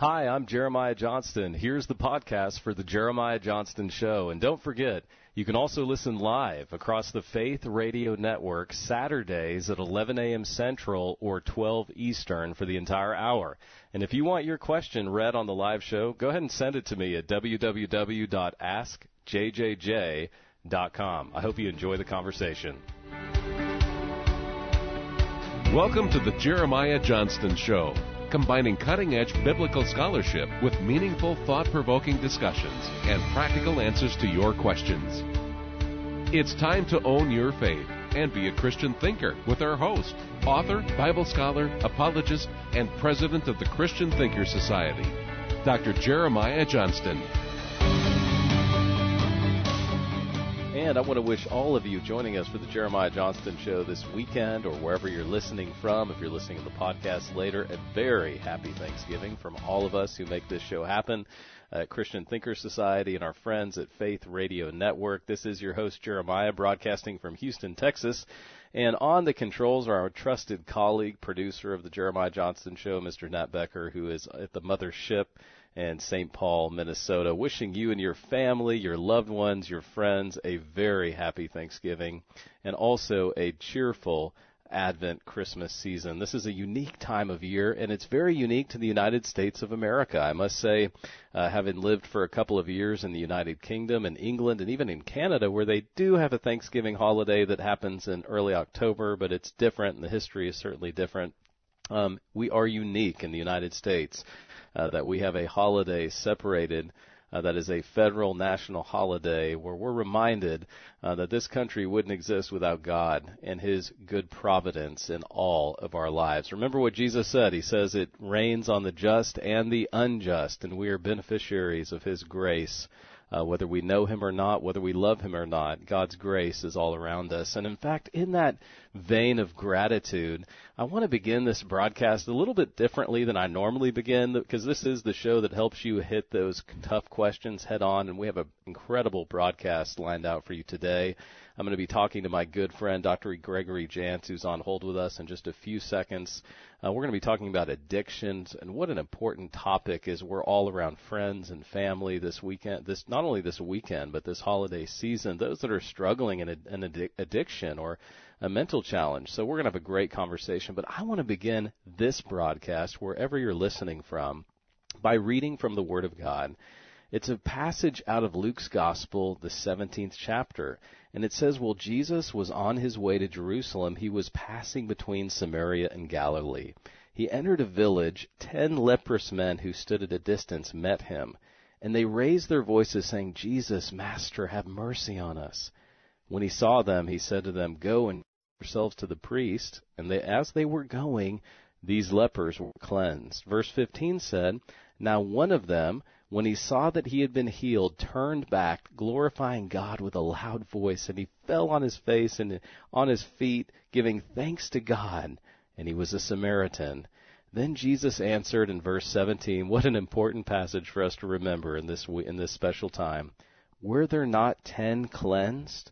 Hi, I'm Jeremiah Johnston. Here's the podcast for the Jeremiah Johnston Show. And don't forget, you can also listen live across the Faith Radio Network Saturdays at 11 a.m. Central or 12 Eastern for the entire hour. And if you want your question read on the live show, go ahead and send it to me at www.askjjj.com. I hope you enjoy the conversation. Welcome to the Jeremiah Johnston Show combining cutting edge biblical scholarship with meaningful, thought provoking discussions and practical answers to your questions. It's time to own your faith and be a Christian thinker with our host, author, Bible scholar, apologist, and president of the Christian Thinker Society, Dr. Jeremiah Johnston. And I want to wish all of you joining us for the Jeremiah Johnston Show this weekend or wherever you're listening from, if you're listening to the podcast later, a very happy Thanksgiving from all of us who make this show happen at Christian Thinker Society and our friends at Faith Radio Network. This is your host, Jeremiah, broadcasting from Houston, Texas. And on the controls are our trusted colleague, producer of the Jeremiah Johnston Show, Mr. Nat Becker, who is at the mothership and St. Paul, Minnesota. Wishing you and your family, your loved ones, your friends a very happy Thanksgiving and also a cheerful Advent Christmas season. This is a unique time of year, and it's very unique to the United States of America. I must say, uh, having lived for a couple of years in the United Kingdom and England and even in Canada, where they do have a Thanksgiving holiday that happens in early October, but it's different, and the history is certainly different. Um, we are unique in the United States uh, that we have a holiday separated uh, that is a federal national holiday where we're reminded uh, that this country wouldn't exist without God and His good providence in all of our lives. Remember what Jesus said. He says it rains on the just and the unjust, and we are beneficiaries of His grace uh, whether we know him or not, whether we love him or not, God's grace is all around us. And in fact, in that vein of gratitude, I want to begin this broadcast a little bit differently than I normally begin because this is the show that helps you hit those tough questions head on. And we have an incredible broadcast lined out for you today. I'm going to be talking to my good friend, Dr. Gregory Jantz, who's on hold with us in just a few seconds. Uh, we're going to be talking about addictions and what an important topic is. We're all around friends and family this weekend. This not only this weekend, but this holiday season. Those that are struggling in an addic- addiction or a mental challenge. So we're going to have a great conversation. But I want to begin this broadcast wherever you're listening from by reading from the Word of God. It's a passage out of Luke's Gospel, the 17th chapter. And it says, While Jesus was on his way to Jerusalem, he was passing between Samaria and Galilee. He entered a village. Ten leprous men who stood at a distance met him. And they raised their voices, saying, Jesus, Master, have mercy on us. When he saw them, he said to them, Go and yourselves to the priest. And they, as they were going, these lepers were cleansed. Verse 15 said, Now one of them, when he saw that he had been healed, turned back, glorifying God with a loud voice, and he fell on his face and on his feet, giving thanks to God. And he was a Samaritan. Then Jesus answered in verse 17. What an important passage for us to remember in this in this special time. Were there not ten cleansed?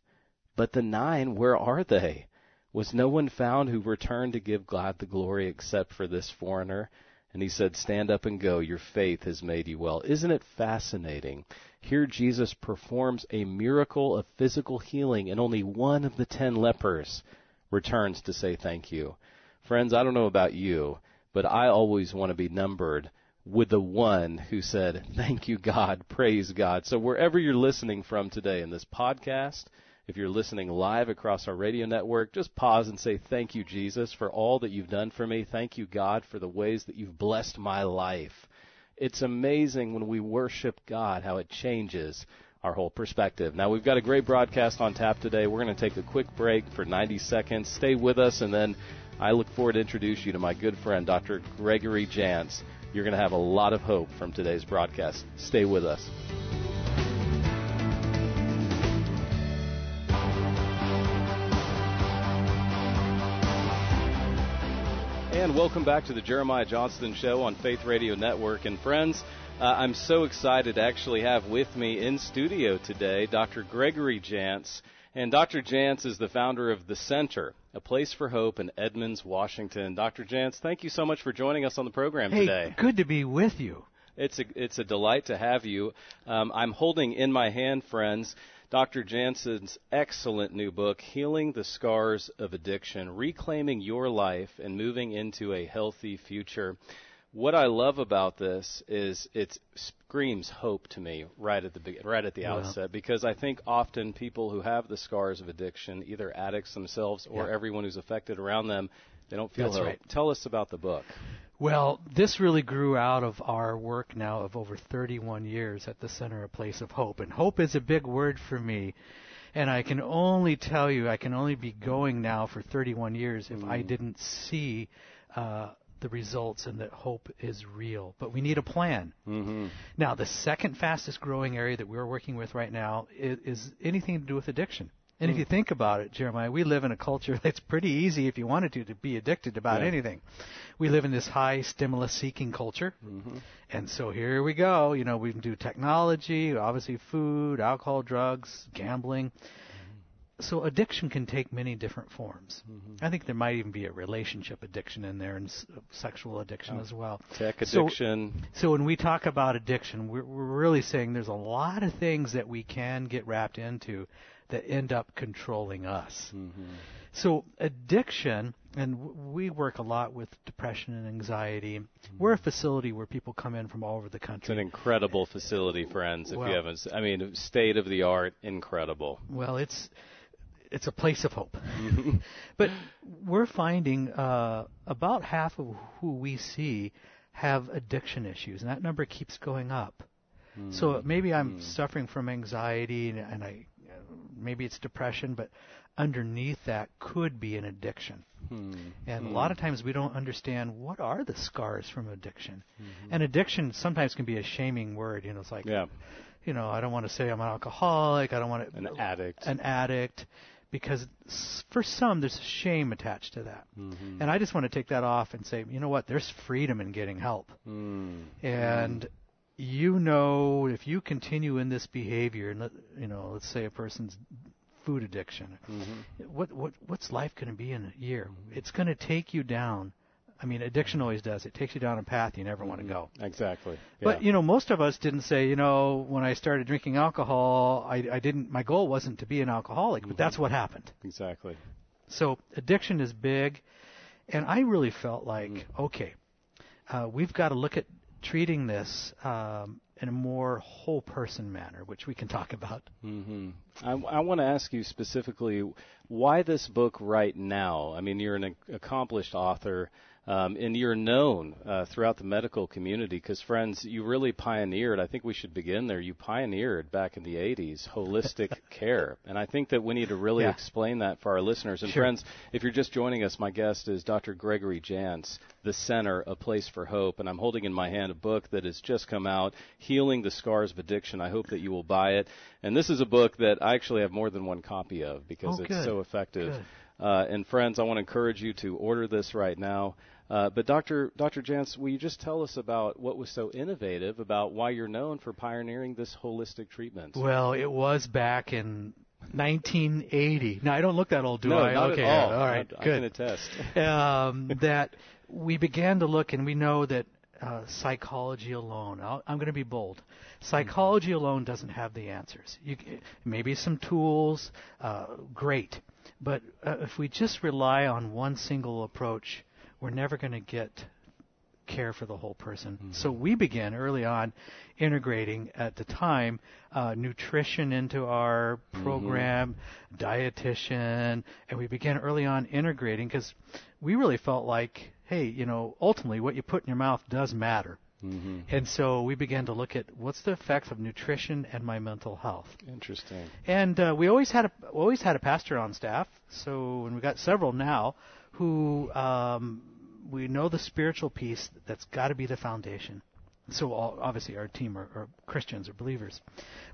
But the nine, where are they? Was no one found who returned to give God the glory except for this foreigner? And he said, Stand up and go. Your faith has made you well. Isn't it fascinating? Here Jesus performs a miracle of physical healing, and only one of the ten lepers returns to say thank you. Friends, I don't know about you, but I always want to be numbered with the one who said, Thank you, God. Praise God. So wherever you're listening from today in this podcast, if you're listening live across our radio network, just pause and say, Thank you, Jesus, for all that you've done for me. Thank you, God, for the ways that you've blessed my life. It's amazing when we worship God how it changes our whole perspective. Now, we've got a great broadcast on tap today. We're going to take a quick break for 90 seconds. Stay with us, and then I look forward to introduce you to my good friend, Dr. Gregory Jantz. You're going to have a lot of hope from today's broadcast. Stay with us. And welcome back to the Jeremiah Johnston Show on Faith Radio Network. And friends, uh, I'm so excited to actually have with me in studio today Dr. Gregory Jantz. And Dr. Jantz is the founder of The Center, a place for hope in Edmonds, Washington. Dr. Jantz, thank you so much for joining us on the program hey, today. Good to be with you. It's a it's a delight to have you. Um, I'm holding in my hand, friends, Dr. Jantz's excellent new book, Healing the Scars of Addiction: Reclaiming Your Life and Moving into a Healthy Future. What I love about this is it screams hope to me right at the right at the wow. outset because I think often people who have the scars of addiction, either addicts themselves or yeah. everyone who's affected around them, they don't feel That's hope. Right. Tell us about the book. Well, this really grew out of our work now of over 31 years at the Center of Place of Hope. And hope is a big word for me. And I can only tell you, I can only be going now for 31 years if mm. I didn't see uh, the results and that hope is real. But we need a plan. Mm-hmm. Now, the second fastest growing area that we're working with right now is, is anything to do with addiction. And mm. if hmm. you think about it, Jeremiah, we live in a culture that's pretty easy if you wanted to to be addicted about yeah. anything. We live in this high stimulus seeking culture. Mm-hmm. And so here we go. You know, we can do technology, obviously food, alcohol, drugs, gambling. So addiction can take many different forms. Mm-hmm. I think there might even be a relationship addiction in there and s- sexual addiction oh. as well. Tech addiction. So, so when we talk about addiction, we're, we're really saying there's a lot of things that we can get wrapped into that end up controlling us. Mm-hmm. So addiction, and we work a lot with depression and anxiety. Mm-hmm. We're a facility where people come in from all over the country. It's an incredible facility, friends. If well, you haven't, I mean, state of the art, incredible. Well, it's it's a place of hope. Mm-hmm. but we're finding uh, about half of who we see have addiction issues, and that number keeps going up. Mm-hmm. So maybe I'm mm-hmm. suffering from anxiety, and, and I maybe it's depression, but underneath that could be an addiction. Hmm. And hmm. a lot of times we don't understand what are the scars from addiction. Mm-hmm. And addiction sometimes can be a shaming word. You know, it's like, yeah. you know, I don't want to say I'm an alcoholic. I don't want to an addict. An addict, because for some there's a shame attached to that. Mm-hmm. And I just want to take that off and say, you know what? There's freedom in getting help. Mm. And you know if you continue in this behavior, and let, you know, let's say a person's food addiction, mm-hmm. what what what's life going to be in a year? Mm-hmm. It's going to take you down. I mean, addiction always does. It takes you down a path you never mm-hmm. want to go. Exactly. Yeah. But you know, most of us didn't say, you know, when I started drinking alcohol, I, I didn't. My goal wasn't to be an alcoholic, but that's what happened. Exactly. So addiction is big, and I really felt like, Mm-hmm. okay, uh, we've got to look at treating this um, in a more whole person manner, which we can talk about. Mm-hmm. I, I want to ask you specifically why this book right now. I mean, you're an accomplished author. Um, and you're known uh, throughout the medical community because, friends, you really pioneered. I think we should begin there. You pioneered back in the 80s holistic care. And I think that we need to really Yeah. explain that for our listeners. And, Sure. friends, if you're just joining us, my guest is Dr. Gregory Jantz, The Center, A Place for Hope. And I'm holding in my hand a book that has just come out, Healing the Scars of Addiction. I hope that you will buy it. And this is a book that I actually have more than one copy of because Oh, it's good. so effective. Uh, and friends, I want to encourage you to order this right now. Uh, but Dr. Dr. Jantz, will you just tell us about what was so innovative about why you're known for pioneering this holistic treatment? Well, it was back in 1980. Now I don't look that old, do no, I? not okay, at all. all right, I, I can attest. um, that we began to look, and we know that uh, psychology alone. I'll, I'm going to be bold. Psychology alone doesn't have the answers. You, maybe some tools, uh, great, but uh, if we just rely on one single approach, we're never going to get care for the whole person. So we began early on integrating at the time uh, nutrition into our program, dietitian, and we began early on integrating because we really felt like, hey, you know, ultimately what you put in your mouth does matter. hmm And so we began to look at what's the effect of nutrition and my mental health. Interesting. And uh, we always had a always had a pastor on staff. So and we got several now who um, we know the spiritual piece that's got to be the foundation. So all, obviously our team are, are Christians or believers,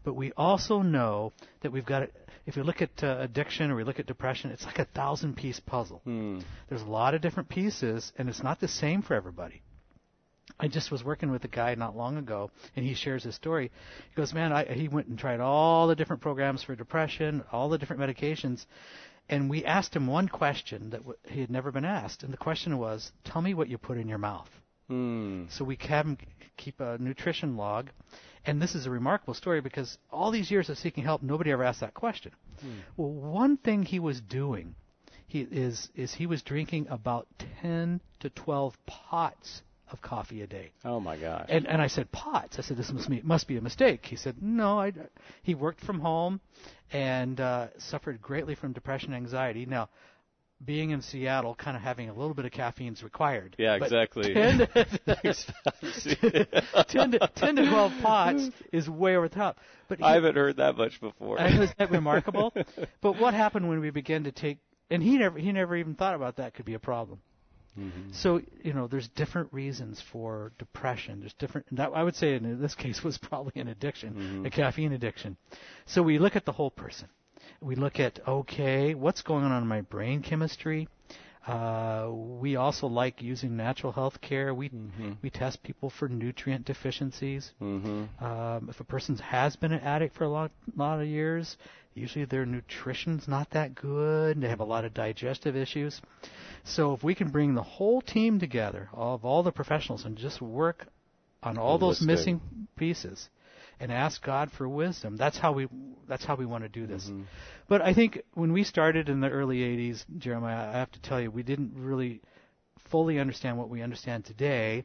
but we also know that we've got. If you look at uh, addiction or we look at depression, it's like a thousand piece puzzle. Hmm. There's a lot of different pieces, and it's not the same for everybody. I just was working with a guy not long ago, and he shares his story. He goes, "Man, I, he went and tried all the different programs for depression, all the different medications, and we asked him one question that w- he had never been asked, and the question was, "Tell me what you put in your mouth." Hmm. So we have him keep a nutrition log. And this is a remarkable story because all these years of seeking help, nobody ever asked that question. Well, one thing he was doing he is is he was drinking about 10 to 12 pots of coffee a day. Oh my gosh. And and I said pots. I said this must be must be a mistake. He said no. I he worked from home and uh, suffered greatly from depression and anxiety. Now, being in Seattle, kind of having a little bit of caffeine is required. yeah, exactly. 10 to, 10 to 10 to 12 pots is way over the top. But he, I haven't heard that much before. I know, isn't that remarkable? but what happened when we began to take and he never he never even thought about that could be a problem. Mm-hmm. So you know, there's different reasons for depression. There's different. That I would say in this case was probably an addiction, Mm-hmm. a caffeine addiction. So we look at the whole person. We look at okay, what's going on in my brain chemistry. Uh, we also like using natural health care. We we test people for nutrient deficiencies. mm-hmm. Um, if a person has been an addict for a lot, lot of years, usually their nutrition's not that good. They have a lot of digestive issues. So if we can bring the whole team together of all the professionals and just work on all those missing pieces and ask God for wisdom, that's how we that's how we want to do this. Mm-hmm. But I think when we started in the early 80s, Jeremiah, I have to tell you, we didn't really fully understand what we understand today.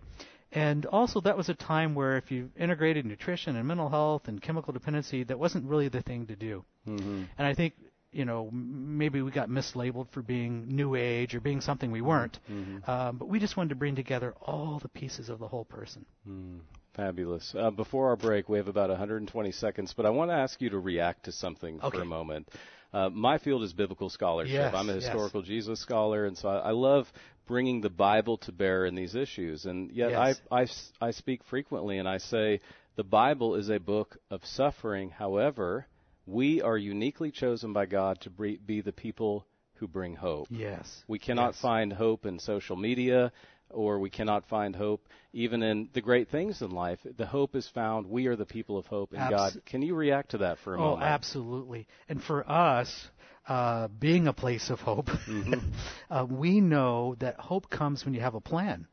And also, that was a time where if you integrated nutrition and mental health and chemical dependency, that wasn't really the thing to do. Mm-hmm. And I think, you know, maybe we got mislabeled for being new age or being something we weren't. Mm-hmm. Um, but we just wanted to bring together all the pieces of the whole person. Mm, fabulous. Uh, before our break, we have about 120 seconds, but I want to ask you to react to something for a moment. Uh, my field is biblical scholarship. Yes, I'm a yes. historical Jesus scholar, and so I, I love bringing the Bible to bear in these issues. And yet, Yes. I, I I speak frequently, and I say the Bible is a book of suffering. However, we are uniquely chosen by God to be the people who bring hope. Yes. We cannot Yes. find hope in social media, or we cannot find hope even in the great things in life. The hope is found. We are the people of hope in Abs- God. Can you react to that for a Oh, moment? absolutely. And for us, uh, being a place of hope, Mm-hmm. uh, we know that hope comes when you have a plan.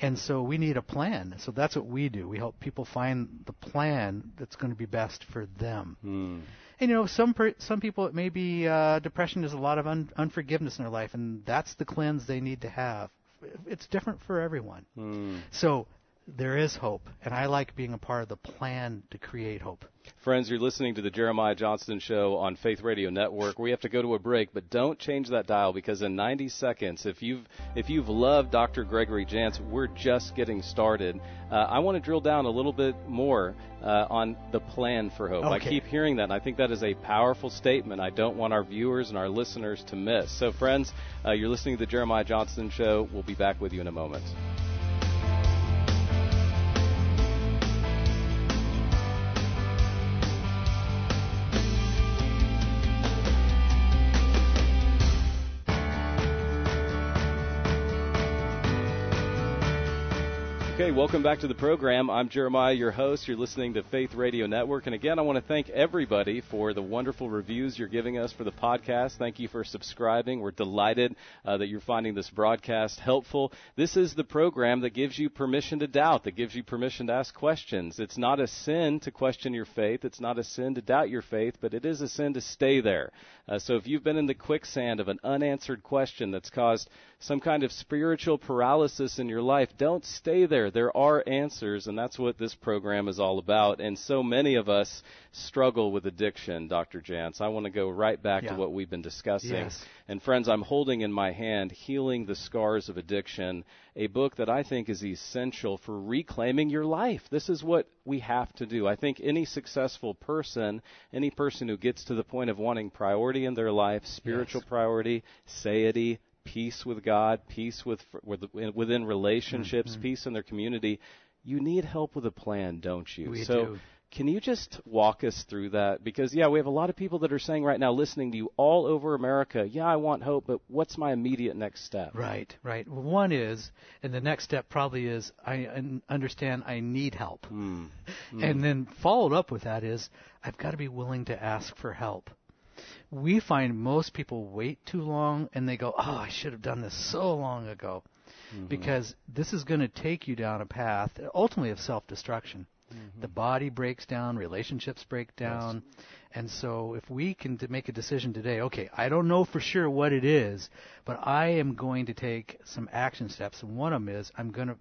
And so we need a plan. So that's what we do. We help people find the plan that's going to be best for them. Hmm. And you know, some per, some people it may be uh, depression is a lot of un, unforgiveness in their life, and that's the cleanse they need to have. It's different for everyone. Hmm. So there is hope, and I like being a part of the plan to create hope. Friends, you're listening to the Jeremiah Johnston Show on Faith Radio Network. We have to go to a break, but don't change that dial because in 90 seconds, if you've if you've loved Dr. Gregory Jantz, we're just getting started. Uh, I want to drill down a little bit more uh, on the plan for hope. I keep hearing that, and I think that is a powerful statement. I don't want our viewers and our listeners to miss. So, friends, uh, you're listening to the Jeremiah Johnston Show. We'll be back with you in a moment. Okay, welcome back to the program. I'm Jeremiah, your host. You're listening to Faith Radio Network. And again, I want to thank everybody for the wonderful reviews you're giving us for the podcast. Thank you for subscribing. We're delighted uh, that you're finding this broadcast helpful. This is the program that gives you permission to doubt, that gives you permission to ask questions. It's not a sin to question your faith, it's not a sin to doubt your faith, but it is a sin to stay there. Uh, so if you've been in the quicksand of an unanswered question that's caused some kind of spiritual paralysis in your life, don't stay there. There are answers, and that's what this program is all about. And so many of us struggle with addiction, Dr. Jantz. I want to go right back Yeah. to what we've been discussing. Yes. And friends, I'm holding in my hand Healing the Scars of Addiction, a book that I think is essential for reclaiming your life. This is what we have to do. I think any successful person, any person who gets to the point of wanting priority in their life, spiritual Yes. priority, satiety, peace with God, peace with, with within relationships, Mm-hmm. peace in their community, you need help with a plan, don't you? We so do. can you just walk us through that? Because, yeah, we have a lot of people that are saying right now, listening to you all over America, yeah, I want hope, but what's my immediate next step? Right, right. Well, one is, and the next step probably is, I understand I need help. Hmm. And then followed up with that is, I've got to be willing to ask for help. We find most people wait too long and they go, oh, I should have done this so long ago. because this is going to take you down a path ultimately of self-destruction. Mm-hmm. The body breaks down, relationships break down. And so if we can make a decision today, okay, I don't know for sure what it is, but I am going to take some action steps. And one of them is I'm going to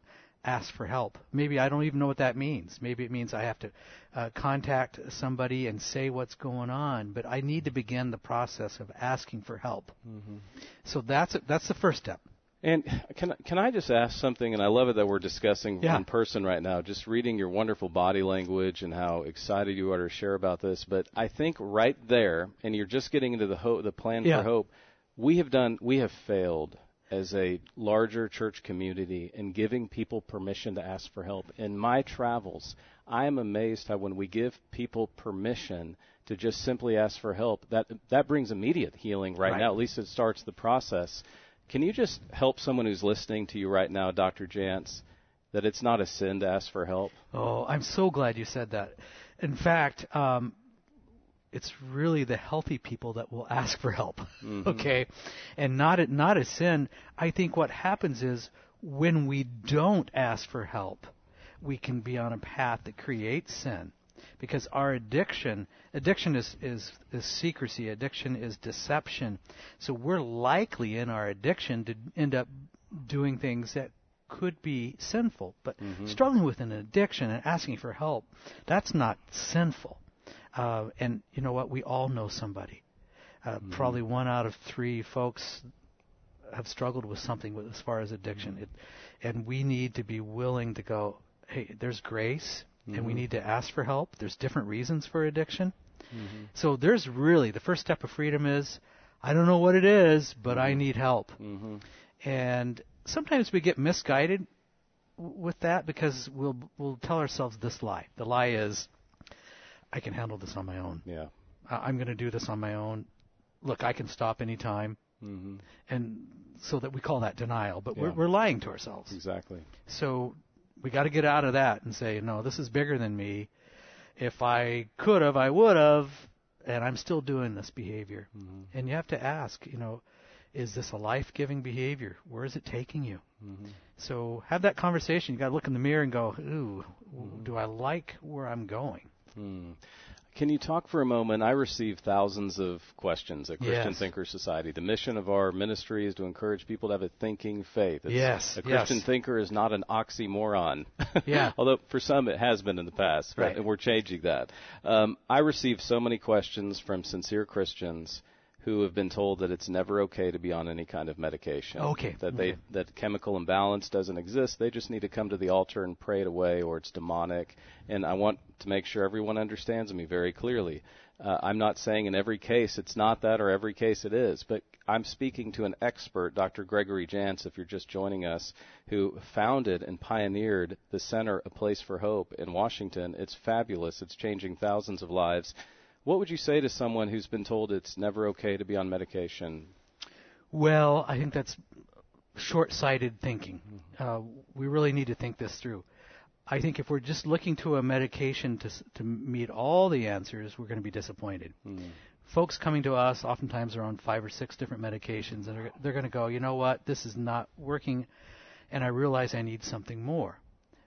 ask for help. Maybe I don't even know what that means. Maybe it means I have to uh, contact somebody and say what's going on, but I need to begin the process of asking for help. Mm-hmm. So that's that's the first step. And can can I just ask something? And I love it that we're discussing Yeah. in person right now. Just reading your wonderful body language and how excited you are to share about this. But I think right there, and you're just getting into the hope, the plan Yeah. for hope. We have done. We have failed as a larger church community and giving people permission to ask for help. In my travels, I am amazed how when we give people permission to just simply ask for help, that that brings immediate healing right, Right. now. At least it starts the process. Can you just help someone who's listening to you right now, Dr. Jantz, that it's not a sin to ask for help? Oh, I'm so glad you said that. In fact, um, it's really the healthy people that will ask for help. Mm-hmm. Okay, and not a, not a sin. I think what happens is when we don't ask for help, we can be on a path that creates sin. Because our addiction, addiction is, is, is secrecy, addiction is deception. So we're likely in our addiction to end up doing things that could be sinful. But mm-hmm. struggling with an addiction and asking for help, that's not sinful. Uh, and you know what? We all know somebody. Uh, Probably one out of three folks have struggled with something with, as far as addiction. It, and we need to be willing to go, hey, there's grace, and we need to ask for help. There's different reasons for addiction. So there's really the first step of freedom is I don't know what it is, but I need help. Mm-hmm. And sometimes we get misguided with that because we'll we'll tell ourselves this lie. The lie is I can handle this on my own. Yeah. I- I'm going to do this on my own. Look, I can stop anytime. Mm-hmm. And so that we call that denial, but we're, we're lying to ourselves. Exactly. So we got to get out of that and say, no, this is bigger than me. If I could have, I would have, and I'm still doing this behavior. Mm-hmm. And you have to ask, you know, is this a life-giving behavior? Where is it taking you? Mm-hmm. So have that conversation. You got to look in the mirror and go, ooh, do I like where I'm going? Hmm. Can you talk for a moment? I receive thousands of questions at Christian Yes. Thinker Society. The mission of our ministry is to encourage people to have a thinking faith. It's- Yes, A Christian yes. thinker is not an oxymoron. Yeah. Although for some it has been in the past, but Right. we're changing that. Um, I receive so many questions from sincere Christians who have been told that it's never okay to be on any kind of medication. Okay, That they okay. that chemical imbalance doesn't exist. They just need to come to the altar and pray it away, or it's demonic. And I want to make sure everyone understands me very clearly. Uh, I'm not saying in every case it's not that, or every case it is, but I'm speaking to an expert, Dr. Gregory Jantz, if you're just joining us, who founded and pioneered the Center, A Place for Hope in Washington. It's fabulous. It's changing thousands of lives. What would you say to someone who's been told it's never okay to be on medication? Well, I think that's short-sighted thinking. Uh, we really need to think this through. I think if we're just looking to a medication to to meet all the answers, we're going to be disappointed. Folks coming to us oftentimes are on five or six different medications, and they're, they're going to go, you know what, this is not working, and I realize I need something more.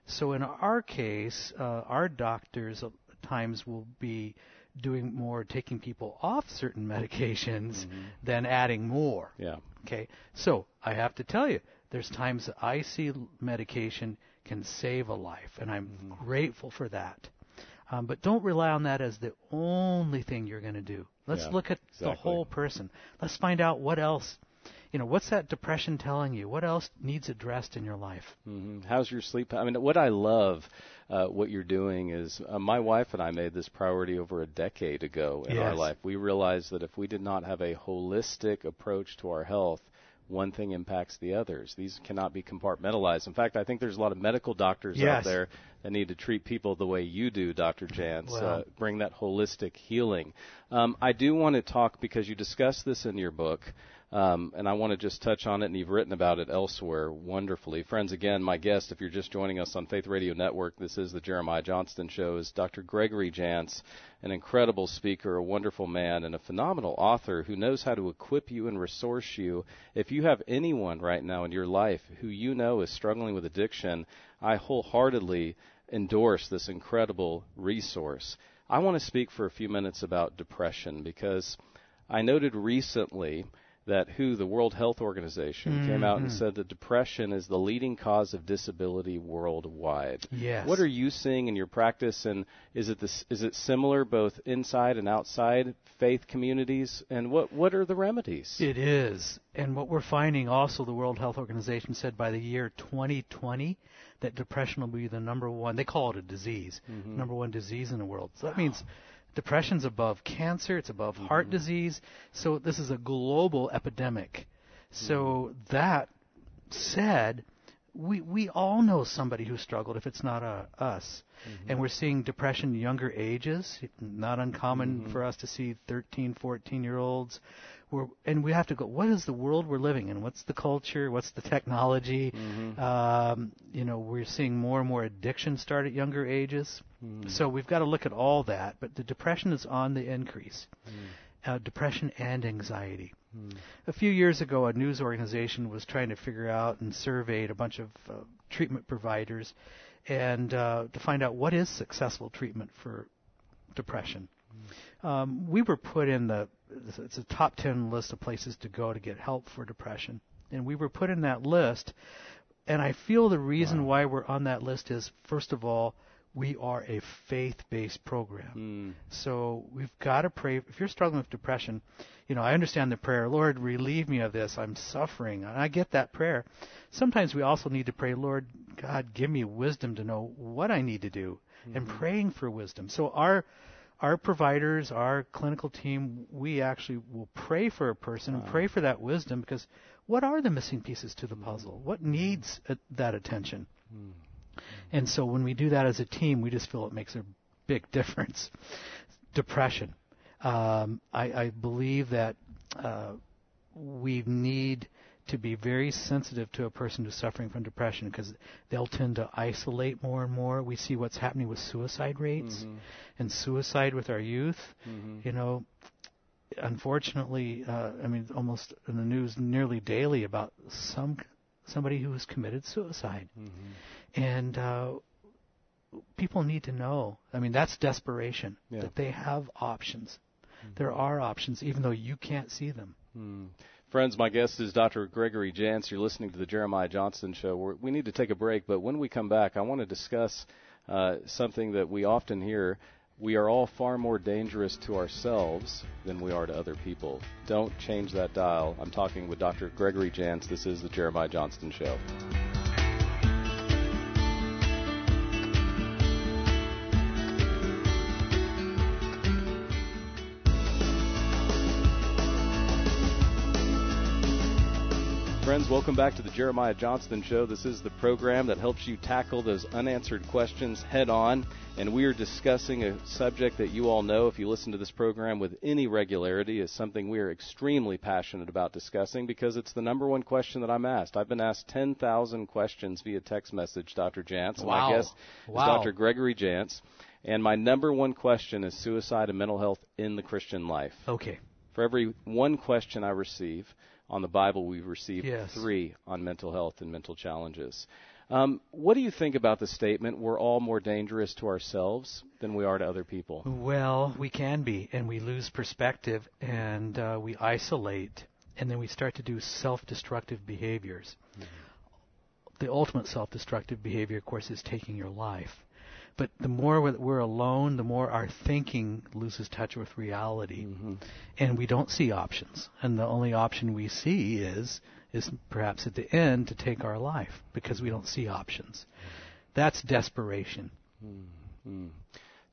So in our case, uh, our doctors at times will be doing more taking people off certain medications than adding more. Yeah. Okay, so I have to tell you, there's times that I see medication can save a life, and I'm grateful for that. Um, but don't rely on that as the only thing you're going to do. Let's Yeah, look at the whole person. Let's find out what else, you know, what's that depression telling you? What else needs addressed in your life? hmm How's your sleep? I mean, what I love, uh, what you're doing is, uh, my wife and I made this priority over a decade ago in our life. We realized that if we did not have a holistic approach to our health, one thing impacts the others. These cannot be compartmentalized. In fact, I think there's a lot of medical doctors out there that need to treat people the way you do, Dr. Jantz. Well. Uh, bring that holistic healing. Um, I do want to talk because you discuss this in your book Um, and I want to just touch on it, and you've written about it elsewhere wonderfully. Friends, again, my guest, if you're just joining us on Faith Radio Network, this is the Jeremiah Johnston Show, is Dr. Gregory Jantz, an incredible speaker, a wonderful man, and a phenomenal author who knows how to equip you and resource you. If you have anyone right now in your life who you know is struggling with addiction, I wholeheartedly endorse this incredible resource. I want to speak for a few minutes about depression because I noted recently that WHO, the World Health Organization, mm-hmm. came out and mm-hmm. said that depression is the leading cause of disability worldwide. Yes. What are you seeing in your practice, and is it this, is it similar both inside and outside faith communities? And what what are the remedies? It is, and what we're finding also, the World Health Organization said by the year 2020 that depression will be the number one. They call it a disease, mm-hmm. number one disease in the world. So that wow. means Depression's above cancer, it's above mm-hmm. heart disease. So this is a global epidemic. So mm-hmm. that said, we we all know somebody who struggled if it's not uh, us. Mm-hmm. And we're seeing depression younger ages, not uncommon mm-hmm. for us to see 13, 14 year olds. We're, and we have to go, what is the world we're living in? What's the culture? What's the technology? Mm-hmm. Um, you know, we're seeing more and more addiction start at younger ages. Mm. So we've got to look at all that. But the depression is on the increase. Mm. Uh, depression and anxiety. Mm. A few years ago, a news organization was trying to figure out and surveyed a bunch of uh, treatment providers, and uh, to find out what is successful treatment for depression. Um, we were put in the it's a top ten list of places to go to get help for depression, and we were put in that list. And I feel the reason wow. why we're on that list is first of all we are a faith-based program. Mm. So we've got to pray. If you're struggling with depression, you know, I understand the prayer, Lord, relieve me of this. I'm suffering. And I get that prayer. Sometimes we also need to pray, Lord, God, give me wisdom to know what I need to do mm-hmm. and praying for wisdom. So our our providers, our clinical team, we actually will pray for a person wow. and pray for that wisdom because what are the missing pieces to the puzzle? What needs that attention? Mm. And so when we do that as a team, we just feel it makes a big difference. Depression. Um, I, I, believe that uh, we need to be very sensitive to a person who's suffering from depression because they'll tend to isolate more and more. We see what's happening with suicide rates mm-hmm. and suicide with our youth. Mm-hmm. You know, unfortunately, uh, I mean, almost in the news nearly daily about some somebody who has committed suicide. Mm-hmm and uh, people need to know. I mean, that's desperation yeah. that they have options. Mm-hmm. There are options, even though you can't see them. Mm. Friends, my guest is Dr. Gregory Jantz. You're listening to the Jeremiah Johnston Show. We're, we need to take a break, but when we come back, I want to discuss uh, something that we often hear. We are all far more dangerous to ourselves than we are to other people. Don't change that dial. I'm talking with Dr. Gregory Jantz. This is the Jeremiah Johnston Show. Friends. Welcome back to the Jeremiah Johnston Show. This is the program that helps you tackle those unanswered questions head on. And we are discussing a subject that you all know, if you listen to this program with any regularity, is something we are extremely passionate about discussing because it's the number one question that I'm asked. I've been asked 10,000 questions via text message, Dr. Jantz. And wow. my guest wow. is Dr. Gregory Jantz. And my number one question is suicide and mental health in the Christian life. Okay. For every one question I receive, on the Bible, we've received yes. three on mental health and mental challenges. Um, what do you think about the statement, we're all more dangerous to ourselves than we are to other people? Well, we can be, and we lose perspective, and uh, we isolate, and then we start to do self destructive behaviors. Mm-hmm. The ultimate self destructive behavior, of course, is taking your life. But the more we're alone, the more our thinking loses touch with reality, mm-hmm. and we don't see options. And the only option we see is is perhaps at the end to take our life because we don't see options. That's desperation. Mm-hmm.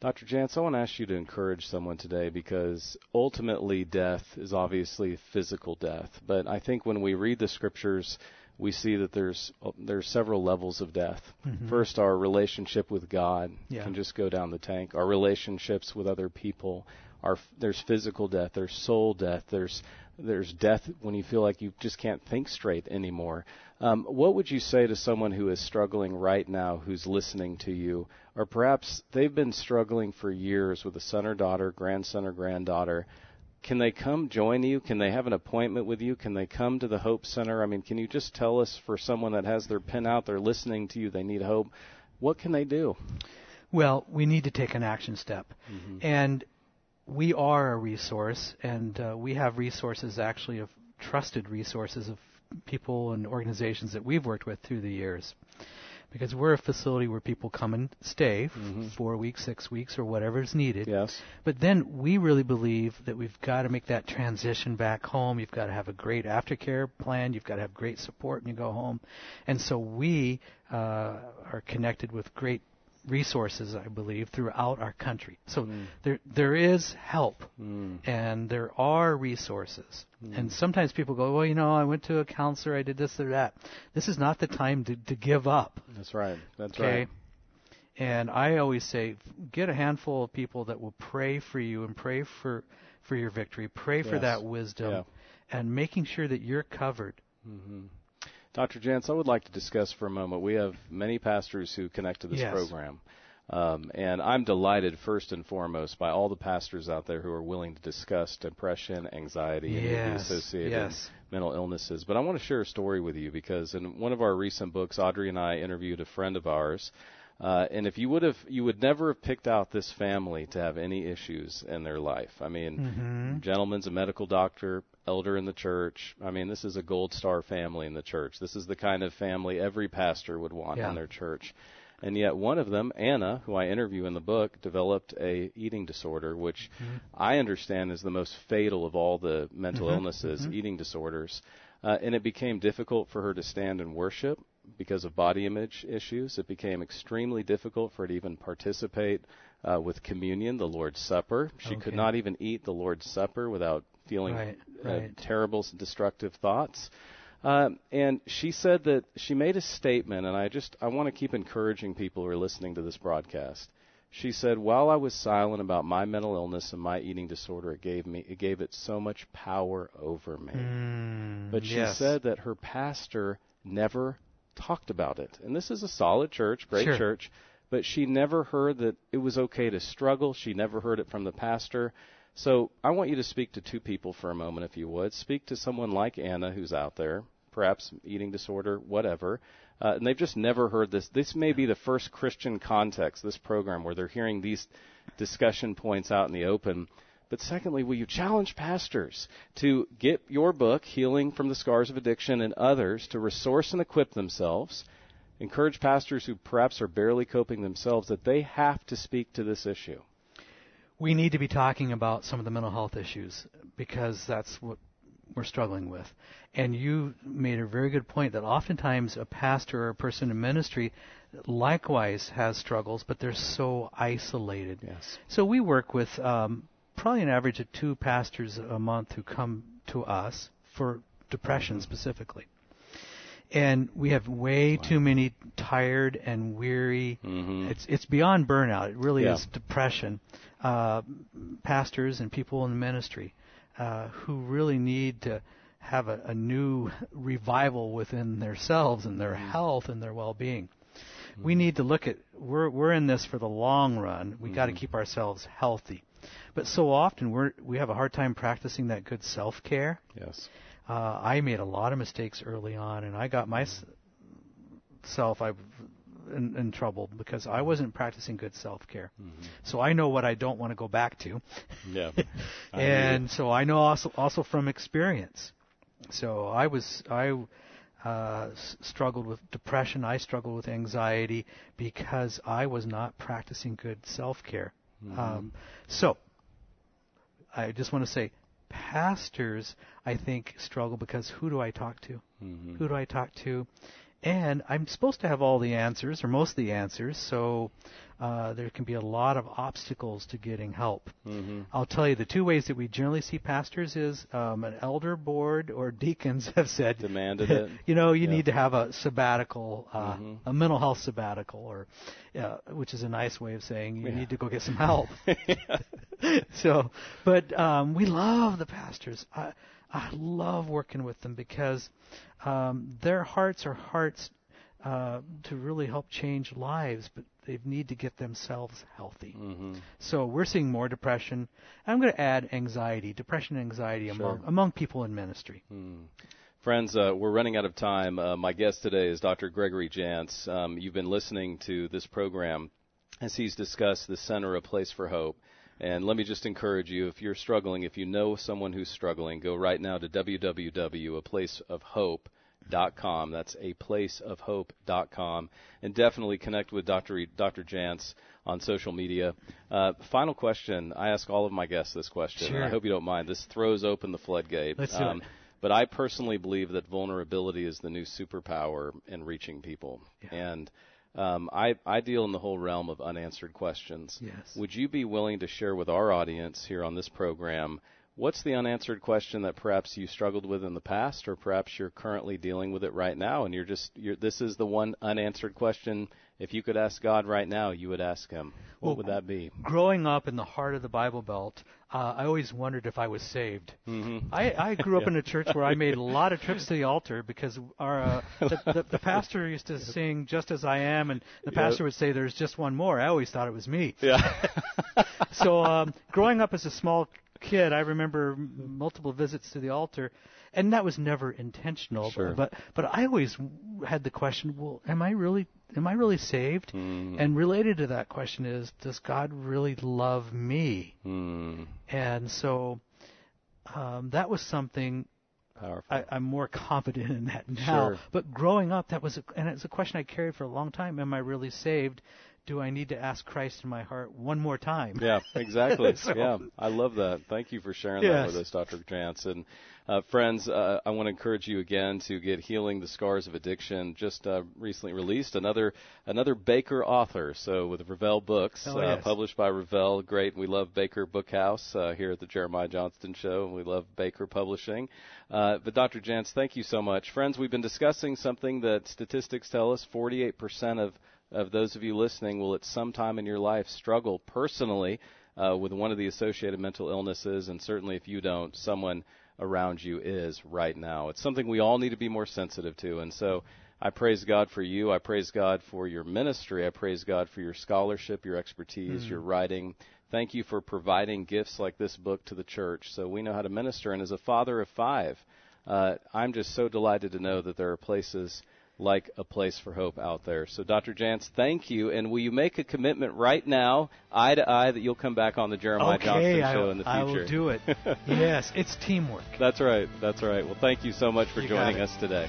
Dr. Jantz, I want to ask you to encourage someone today because ultimately death is obviously physical death. But I think when we read the scriptures, we see that there's there's several levels of death. Mm-hmm. First, our relationship with God yeah. can just go down the tank. Our relationships with other people, our there's physical death, there's soul death, there's there's death when you feel like you just can't think straight anymore. Um, what would you say to someone who is struggling right now, who's listening to you, or perhaps they've been struggling for years with a son or daughter, grandson or granddaughter? Can they come join you? Can they have an appointment with you? Can they come to the Hope Center? I mean, can you just tell us for someone that has their pen out, they're listening to you, they need hope, what can they do? Well, we need to take an action step. Mm-hmm. And we are a resource, and uh, we have resources actually of trusted resources of people and organizations that we've worked with through the years. Because we're a facility where people come and stay Mhm. four weeks, six weeks, or whatever is needed. Yes. But then we really believe that we've got to make that transition back home. You've got to have a great aftercare plan. You've got to have great support when you go home. And so we uh, are connected with great resources, I believe, throughout our country. So Mm. there there is help Mm. and there are resources. And sometimes people go, well, you know, I went to a counselor, I did this or that. This is not the time to, to give up. That's right. That's Okay. right. And I always say, get a handful of people that will pray for you and pray for for your victory, pray for Yes. that wisdom, Yeah. and making sure that you're covered. hmm Dr. Jantz, I would like to discuss for a moment. We have many pastors who connect to this Yes. program. Um, and I'm delighted, first and foremost, by all the pastors out there who are willing to discuss depression, anxiety, and the associated yes. mental illnesses. But I want to share a story with you because in one of our recent books, Audrey and I interviewed a friend of ours. Uh, and if you would have, you would never have picked out this family to have any issues in their life. I mean, Mm-hmm. gentleman's a medical doctor, elder in the church. I mean, this is a gold star family in the church. This is the kind of family every pastor would want Yeah. in their church. And yet one of them, Anna, who I interview in the book, developed a eating disorder, which I understand is the most fatal of all the mental Mhm, illnesses, mhm. eating disorders. Uh, and it became difficult for her to stand and worship because of body image issues. It became extremely difficult for her to even participate uh, with communion, the Lord's Supper. She could not even eat the Lord's Supper without feeling Right, uh, terrible, destructive thoughts. Um, and she said that she made a statement, and I just I want to keep encouraging people who are listening to this broadcast. She said, "While I was silent about my mental illness and my eating disorder, it gave me it gave it so much power over me." Mm, But she yes. said that her pastor never talked about it. And this is a solid church, great Sure. church, but she never heard that it was okay to struggle. She never heard it from the pastor. So I want you to speak to two people for a moment, if you would. Speak to someone like Anna, who's out there, perhaps eating disorder, whatever. Uh, and they've just never heard this. This may be the first Christian context, this program, where they're hearing these discussion points out in the open. But secondly, will you challenge pastors to get your book, Healing from the Scars of Addiction, and others to resource and equip themselves? Encourage pastors who perhaps are barely coping themselves that they have to speak to this issue. We need to be talking about some of the mental health issues because that's what we're struggling with. And you made a very good point that oftentimes a pastor or a person in ministry likewise has struggles, but they're so isolated. Yes. So we work with um, probably an average of two pastors a month who come to us for depression specifically. And we have way too many tired and weary. Mhm. It's it's beyond burnout. It really Yeah. is depression. Uh, pastors and people in the ministry uh, who really need to have a, a new revival within themselves and their health and their well-being. We need to look at we're we're in this for the long run. We got to keep ourselves healthy. But so often we're we have a hard time practicing that good self-care. Yes. Uh, I made a lot of mistakes early on, and I got myself I in, in trouble because I wasn't practicing good self-care. So I know what I don't want to go back to, Yeah. And so I know also also from experience. So I was I uh, s- struggled with depression. I struggled with anxiety because I was not practicing good self-care. Um, so I just want to say, pastors I think struggle because who do I talk to? Mhm. Who do I talk to? And I'm supposed to have all the answers, or most of the answers, so uh, there can be a lot of obstacles to getting help. Mhm. I'll tell you the two ways that we generally see pastors is um, an elder board or deacons have said Demanded it. you know you Yeah. need to have a sabbatical, uh, Mhm. a mental health sabbatical, or uh, which is a nice way of saying you Yeah. need to go get some help. so, but um, we love the pastors. I, I love working with them because um, their hearts are hearts uh, to really help change lives, but they need to get themselves healthy. Mm-hmm. So we're seeing more depression. I'm going to add anxiety, depression and anxiety among among people in ministry. Mm. Friends, uh, we're running out of time. Uh, my guest today is Dr. Gregory Jantz. Um, you've been listening to this program as he's discussed the Center, A Place for Hope. And let me just encourage you, if you're struggling, if you know someone who's struggling, go right now to That's aplaceofhope.com. And definitely connect with Dr. Dr. Jantz on social media. Uh, final question. I ask all of my guests this question. Sure. I hope you don't mind. This throws open the floodgate. Let's do um, it. but I personally believe that vulnerability is the new superpower in reaching people. Yeah. And um, I, I deal in the whole realm of unanswered questions. Yes. Would you be willing to share with our audience here on this program what's the unanswered question that perhaps you struggled with in the past, or perhaps you're currently dealing with it right now, and you're just you're, this is the one unanswered question. If you could ask God right now, you would ask Him. What Well, would that be? Growing up in the heart of the Bible Belt, uh, I always wondered if I was saved. Mm-hmm. I, I grew up in a church where I made a lot of trips to the altar because our uh, the, the, the pastor used to sing "Just as I Am," and the Yeah. pastor would say, "There's just one more." I always thought it was me. Yeah. so um, growing up as a small kid, I remember multiple visits to the altar, and that was never intentional. Sure. But but I always had the question: Well, am I really am I really saved? Mm. And related to that question is, does God really love me? Mm. And so um, that was something. I, I'm more confident in that now. Sure. But growing up, that was a, and it's a question I carried for a long time. Am I really saved? Do I need to ask Christ in my heart one more time? Yeah, exactly. So- yeah, I love that. Thank you for sharing that with us, Dr. Jantz. Uh, friends, uh, I want to encourage you again to get "Healing the Scars of Addiction." Just uh, recently released another another Baker author. So with Revell Books, Oh, uh, yes. published by Revell. Great. We love Baker Bookhouse uh, here at the Jeremiah Johnston Show, and we love Baker Publishing. Uh, but Dr. Jantz, thank you so much, friends. We've been discussing something that statistics tell us: 48% of of those of you listening will at some time in your life struggle personally uh, with one of the associated mental illnesses, and certainly if you don't, someone around you is right now. It's something we all need to be more sensitive to, and so I praise God for you. I praise God for your ministry. I praise God for your scholarship, your expertise, your writing. Thank you for providing gifts like this book to the church so we know how to minister. And as a father of five, uh, I'm just so delighted to know that there are places like a place for hope out there. So, Dr. Jantz, thank you. And will you make a commitment right now, eye to eye, that you'll come back on the Jeremiah okay, Johnston I, show in the future? I will do it. yes, it's teamwork. That's right. That's right. Well, thank you so much for You joining us today.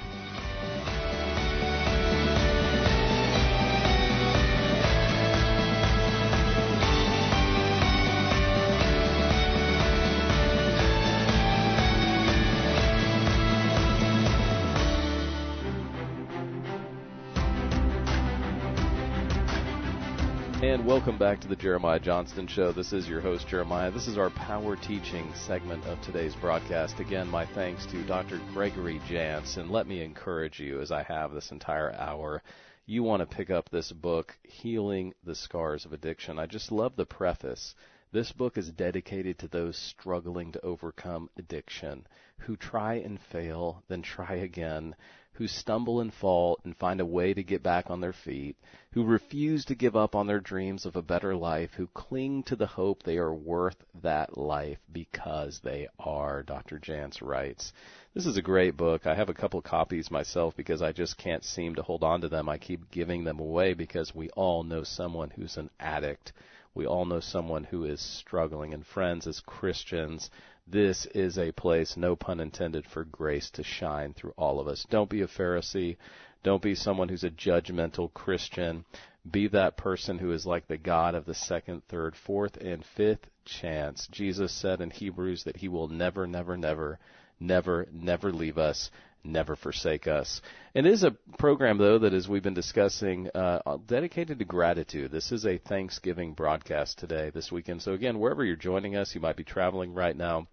Welcome back to the Jeremiah Johnston Show. This is your host, Jeremiah. This is our power teaching segment of today's broadcast. Again, my thanks to Dr. Gregory Jantz. And let me encourage you, as I have this entire hour, you want to pick up this book, Healing the Scars of Addiction. I just love the preface. This book is dedicated to those struggling to overcome addiction, who try and fail, then try again, who stumble and fall and find a way to get back on their feet, who refuse to give up on their dreams of a better life, who cling to the hope they are worth that life because they are, Dr. Jantz writes. This is a great book. I have a couple copies myself because I just can't seem to hold on to them. I keep giving them away because we all know someone who's an addict. We all know someone who is struggling. And friends, as Christians, this is a place, no pun intended, for grace to shine through all of us. Don't be a Pharisee. Don't be someone who's a judgmental Christian. Be that person who is like the God of the second, third, fourth, and fifth chance. Jesus said in Hebrews that he will never, never, never, never, never leave us, never forsake us. It is a program, though, that as we've been discussing, uh, dedicated to gratitude. This is a Thanksgiving broadcast today, this weekend. So again, wherever you're joining us, you might be traveling right now.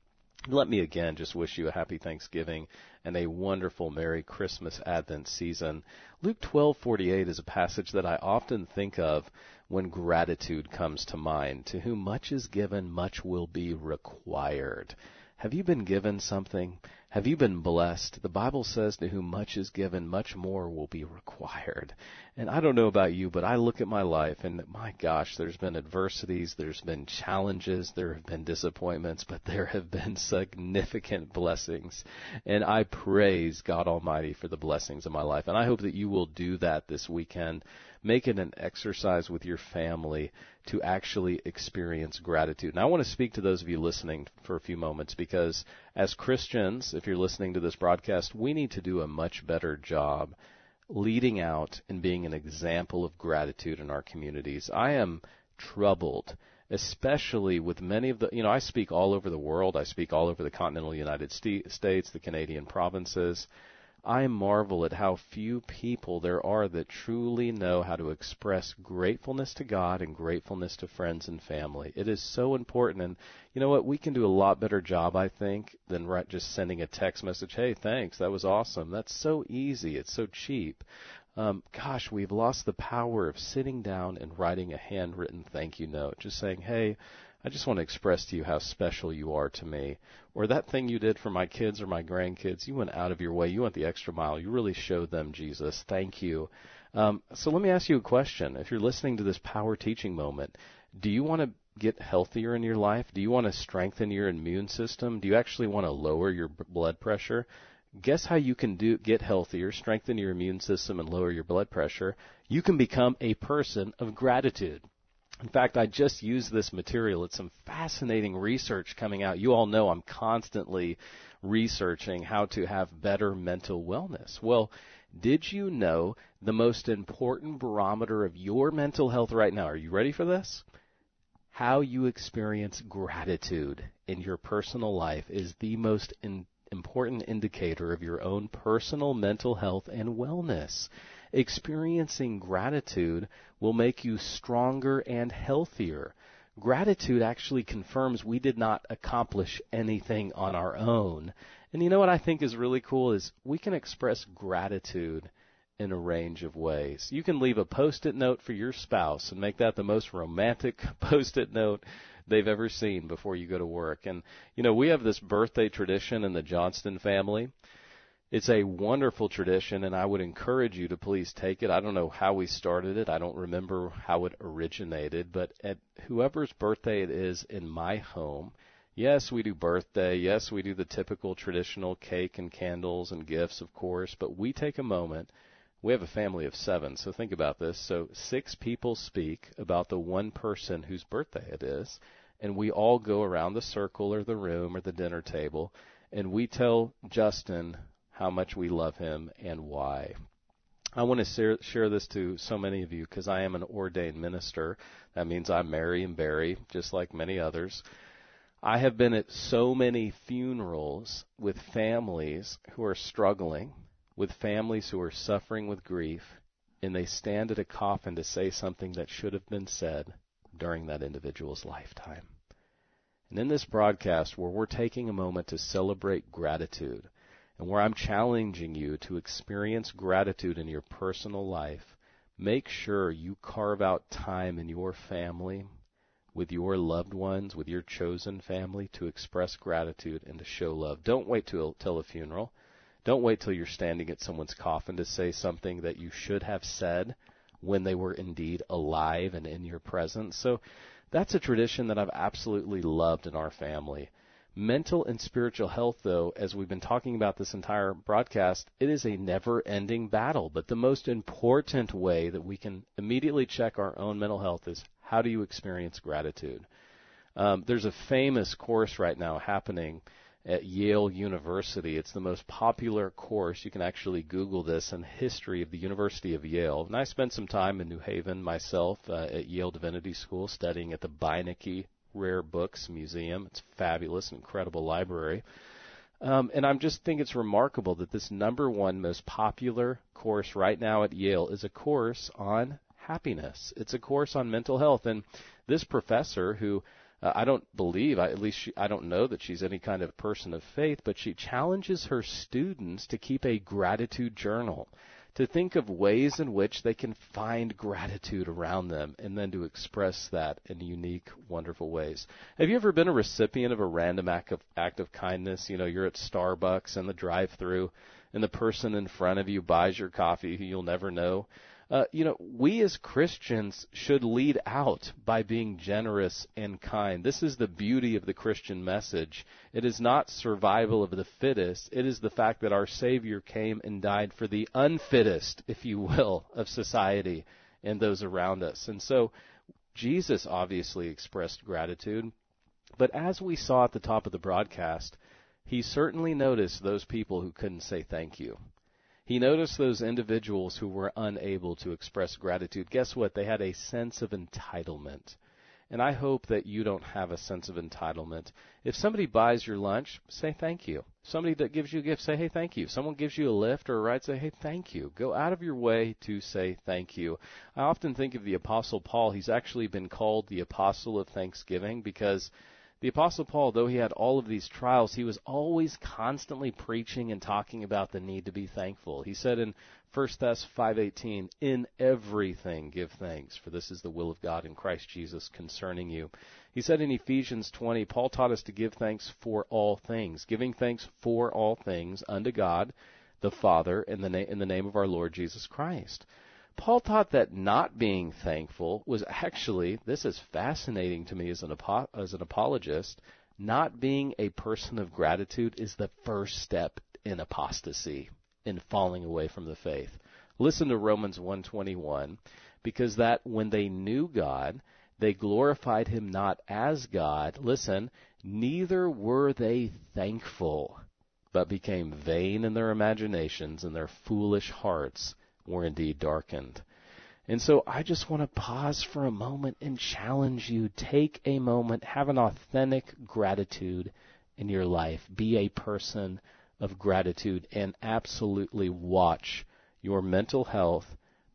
Let me again just wish you a happy Thanksgiving and a wonderful Merry Christmas Advent season. Luke 12:48 is a passage that I often think of when gratitude comes to mind. To whom much is given, much will be required. Have you been given something? Have you been blessed? The Bible says to whom much is given, much more will be required. And I don't know about you, but I look at my life and my gosh, there's been adversities, there's been challenges, there have been disappointments, but there have been significant blessings. And I praise God Almighty for the blessings of my life. And I hope that you will do that this weekend make it an exercise with your family to actually experience gratitude. And I want to speak to those of you listening for a few moments because as Christians, if you're listening to this broadcast, we need to do a much better job leading out and being an example of gratitude in our communities. I am troubled especially with many of the, you know, I speak all over the world. I speak all over the continental United States, the Canadian provinces. I marvel at how few people there are that truly know how to express gratefulness to God and gratefulness to friends and family. It is so important. And you know what? We can do a lot better job, I think, than right just sending a text message, hey, thanks, that was awesome. That's so easy. It's so cheap. Um, gosh, we've lost the power of sitting down and writing a handwritten thank you note. Just saying, hey, I just want to express to you how special you are to me. Or that thing you did for my kids or my grandkids, you went out of your way. You went the extra mile. You really showed them Jesus. Thank you. Um, so let me ask you a question. If you're listening to this power teaching moment, do you want to get healthier in your life? Do you want to strengthen your immune system? Do you actually want to lower your blood pressure? Guess how you can do get healthier, strengthen your immune system and lower your blood pressure? You can become a person of gratitude. In fact, I just used this material. It's some fascinating research coming out. You all know I'm constantly researching how to have better mental wellness. Well, did you know the most important barometer of your mental health right now? Are you ready for this? How you experience gratitude in your personal life is the most in, important indicator of your own personal mental health and wellness experiencing gratitude will make you stronger and healthier. Gratitude actually confirms we did not accomplish anything on our own. And you know what I think is really cool is we can express gratitude in a range of ways. You can leave a post-it note for your spouse and make that the most romantic post-it note they've ever seen before you go to work. And you know, we have this birthday tradition in the Johnston family it's a wonderful tradition, and I would encourage you to please take it. I don't know how we started it. I don't remember how it originated, but at whoever's birthday it is in my home, yes, we do birthday. Yes, we do the typical traditional cake and candles and gifts, of course, but we take a moment. We have a family of seven, so think about this. So six people speak about the one person whose birthday it is, and we all go around the circle or the room or the dinner table, and we tell Justin how much we love him and why. I want to share, this to so many of you because I am an ordained minister. That means I marry and bury, just like many others. I have been at so many funerals with families who are struggling, with families who are suffering with grief, and they stand at a coffin to say something that should have been said during that individual's lifetime. And in this broadcast, where we're taking a moment to celebrate gratitude, and where I'm challenging you to experience gratitude in your personal life, make sure you carve out time in your family, with your loved ones, with your chosen family to express gratitude and to show love. Don't wait till, till a funeral. Don't wait till you're standing at someone's coffin to say something that you should have said when they were indeed alive and in your presence. So that's a tradition that I've absolutely loved in our family. Mental and spiritual health, though, as we've been talking about this entire broadcast, it is a never ending battle. But the most important way that we can immediately check our own mental health is how do you experience gratitude? Um, there's a famous course right now happening at Yale University. It's the most popular course. You can actually Google this in history of the University of Yale. And I spent some time in New Haven myself uh, at Yale Divinity School studying at the Beinecke Rare Books Museum. It's fabulous, incredible library. Um, and I'm just think it's remarkable that this number one most popular course right now at Yale is a course on happiness. It's a course on mental health, and this professor who uh, I don't believe, I, at least she, I don't know that she's any kind of person of faith, but she challenges her students to keep a gratitude journal to think of ways in which they can find gratitude around them and then to express that in unique, wonderful ways. Have you ever been a recipient of a random act of, act of kindness? You know, you're at Starbucks in the drive through and the person in front of you buys your coffee who you'll never know uh, you know, we as Christians should lead out by being generous and kind. This is the beauty of the Christian message. It is not survival of the fittest. It is the fact that our Savior came and died for the unfittest, if you will, of society and those around us. And so, Jesus obviously expressed gratitude. But as we saw at the top of the broadcast, he certainly noticed those people who couldn't say thank you. He noticed those individuals who were unable to express gratitude. Guess what? They had a sense of entitlement. And I hope that you don't have a sense of entitlement. If somebody buys your lunch, say thank you. Somebody that gives you a gift, say, hey, thank you. Someone gives you a lift or a ride, say, hey, thank you. Go out of your way to say thank you. I often think of the Apostle Paul. He's actually been called the Apostle of Thanksgiving because the Apostle Paul, though he had all of these trials, he was always constantly preaching and talking about the need to be thankful. He said in 1 Thess 5:18, "In everything give thanks, for this is the will of God in Christ Jesus concerning you." He said in Ephesians 20, Paul taught us to give thanks for all things, giving thanks for all things unto God the Father in the, na- in the name of our Lord Jesus Christ. Paul taught that not being thankful was actually, this is fascinating to me as an, as an apologist, not being a person of gratitude is the first step in apostasy, in falling away from the faith. Listen to Romans 121, because that when they knew God, they glorified him not as God. Listen, neither were they thankful, but became vain in their imaginations, and their foolish hearts were indeed darkened. And so I just want to pause for a moment and challenge you. Take a moment, have an authentic gratitude in your life. Be a person of gratitude and absolutely watch your mental health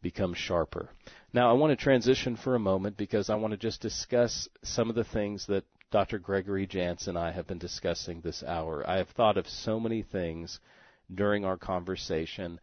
become sharper. Now, I want to transition for a moment because I want to just discuss some of the things that Dr. Gregory Jantz and I have been discussing this hour. I have thought of so many things during our conversation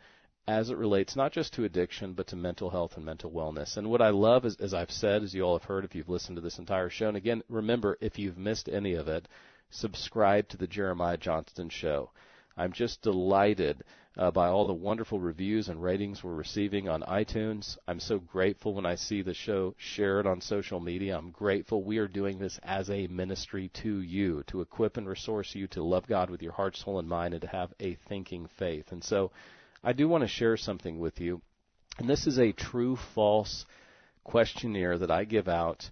as it relates not just to addiction, but to mental health and mental wellness. And what I love, is, as I've said, as you all have heard, if you've listened to this entire show, and again, remember, if you've missed any of it, subscribe to the Jeremiah Johnston Show. I'm just delighted uh, by all the wonderful reviews and ratings we're receiving on iTunes. I'm so grateful when I see the show shared on social media. I'm grateful we are doing this as a ministry to you, to equip and resource you to love God with your heart, soul, and mind, and to have a thinking faith. And so, I do want to share something with you. And this is a true false questionnaire that I give out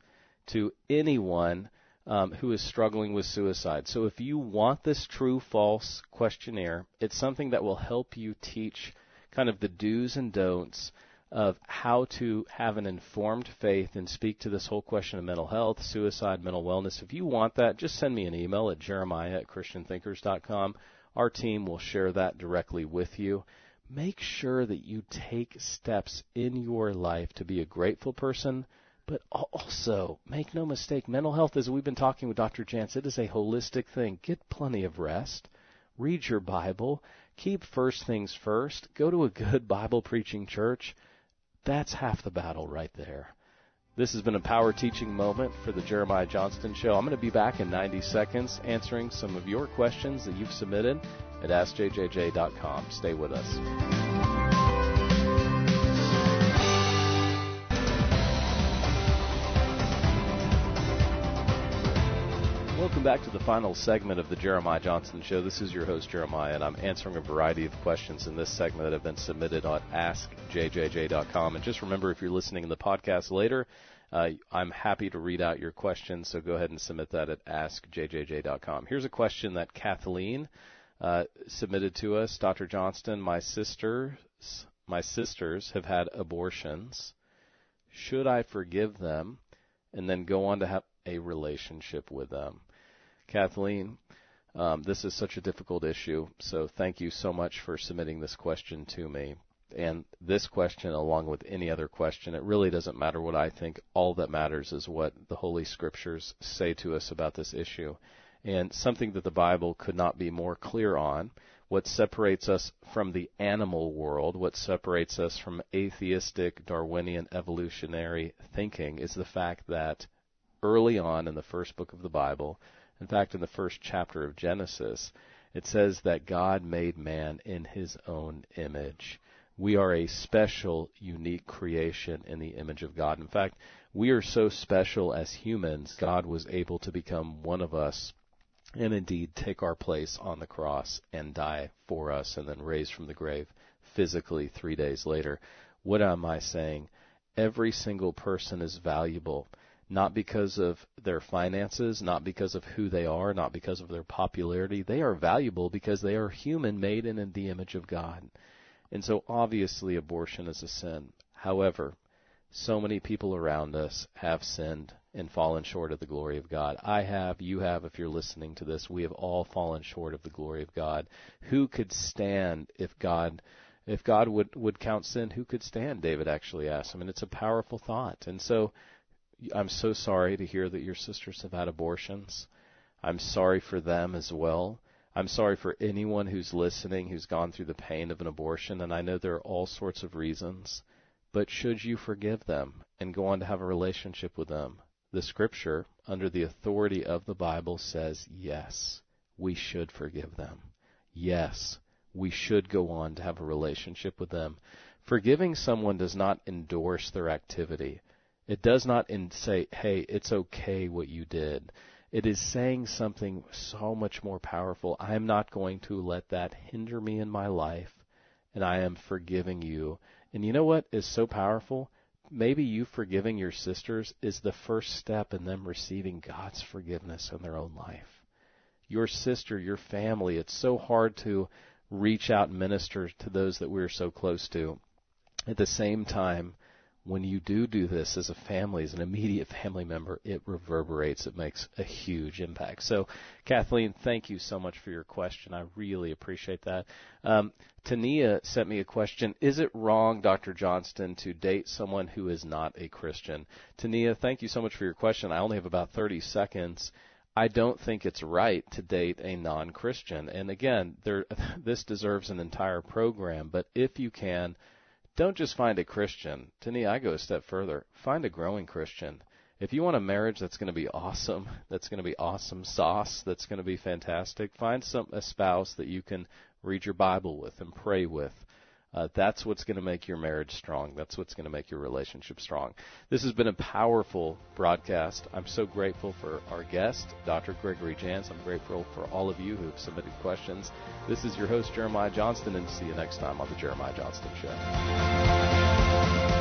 to anyone um, who is struggling with suicide. So if you want this true false questionnaire, it's something that will help you teach kind of the do's and don'ts of how to have an informed faith and speak to this whole question of mental health, suicide, mental wellness. If you want that, just send me an email at jeremiah at christianthinkers.com. Our team will share that directly with you make sure that you take steps in your life to be a grateful person, but also make no mistake, mental health, as we've been talking with Dr. Jantz, it is a holistic thing. Get plenty of rest, read your Bible, keep first things first, go to a good Bible preaching church. That's half the battle right there. This has been a power teaching moment for the Jeremiah Johnston Show. I'm going to be back in 90 seconds answering some of your questions that you've submitted at AskJJJ.com. Stay with us. Welcome back to the final segment of the Jeremiah Johnston Show. This is your host, Jeremiah, and I'm answering a variety of questions in this segment that have been submitted on AskJJJ.com. And just remember, if you're listening in the podcast later, uh, I'm happy to read out your questions, so go ahead and submit that at AskJJJ.com. Here's a question that Kathleen uh, submitted to us, Dr. Johnston, my sisters, my sisters have had abortions. Should I forgive them and then go on to have a relationship with them? Kathleen, um, this is such a difficult issue, so thank you so much for submitting this question to me. And this question, along with any other question, it really doesn't matter what I think. All that matters is what the Holy Scriptures say to us about this issue and something that the Bible could not be more clear on. what separates us from the animal world, what separates us from atheistic Darwinian evolutionary thinking, is the fact that early on in the first book of the Bible, in fact, in the first chapter of Genesis, it says that God made man in his own image. We are a special, unique creation in the image of God. In fact, we are so special as humans, God was able to become one of us and indeed take our place on the cross and die for us and then raise from the grave physically three days later. What am I saying? Every single person is valuable, not because of their finances, not because of who they are, not because of their popularity. They are valuable because they are human made in the image of God. And so obviously abortion is a sin. However, so many people around us have sinned and fallen short of the glory of God. I have, you have, if you're listening to this, we have all fallen short of the glory of God. Who could stand if God if God would, would count sin, who could stand? David actually asked. I mean, it's a powerful thought. And so I'm so sorry to hear that your sisters have had abortions. I'm sorry for them as well. I'm sorry for anyone who's listening who's gone through the pain of an abortion, and I know there are all sorts of reasons. But should you forgive them and go on to have a relationship with them? The scripture, under the authority of the Bible, says yes, we should forgive them. Yes, we should go on to have a relationship with them. Forgiving someone does not endorse their activity. It does not in say, hey, it's okay what you did. It is saying something so much more powerful. I am not going to let that hinder me in my life, and I am forgiving you. And you know what is so powerful? maybe you forgiving your sisters is the first step in them receiving God's forgiveness in their own life. Your sister, your family, it's so hard to reach out and minister to those that we're so close to. At the same time, when you do do this as a family, as an immediate family member, it reverberates. It makes a huge impact. So, Kathleen, thank you so much for your question. I really appreciate that. Um, Tania sent me a question. Is it wrong, Dr. Johnston, to date someone who is not a Christian? Tania, thank you so much for your question. I only have about 30 seconds. I don't think it's right to date a non-Christian. And again, there, this deserves an entire program. But if you can, don't just find a Christian. To me, I go a step further. Find a growing Christian. If you want a marriage that's going to be awesome, that's going to be awesome sauce, that's going to be fantastic, find some a spouse that you can read your Bible with and pray with. Uh, that's what's going to make your marriage strong. That's what's going to make your relationship strong. This has been a powerful broadcast. I'm so grateful for our guest, Dr. Gregory Jantz. I'm grateful for all of you who have submitted questions. This is your host, Jeremiah Johnston, and see you next time on The Jeremiah Johnston Show.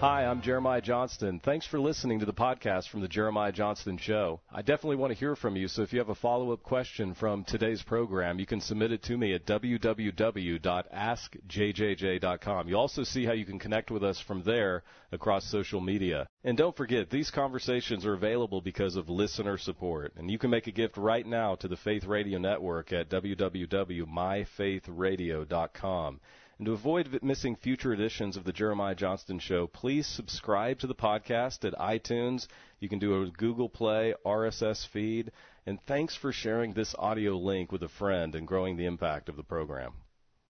Hi, I'm Jeremiah Johnston. Thanks for listening to the podcast from the Jeremiah Johnston Show. I definitely want to hear from you, so if you have a follow up question from today's program, you can submit it to me at www.askjjj.com. You'll also see how you can connect with us from there across social media. And don't forget, these conversations are available because of listener support, and you can make a gift right now to the Faith Radio Network at www.myfaithradio.com. And to avoid missing future editions of the Jeremiah Johnston Show, please subscribe to the podcast at iTunes. You can do a Google Play RSS feed. And thanks for sharing this audio link with a friend and growing the impact of the program.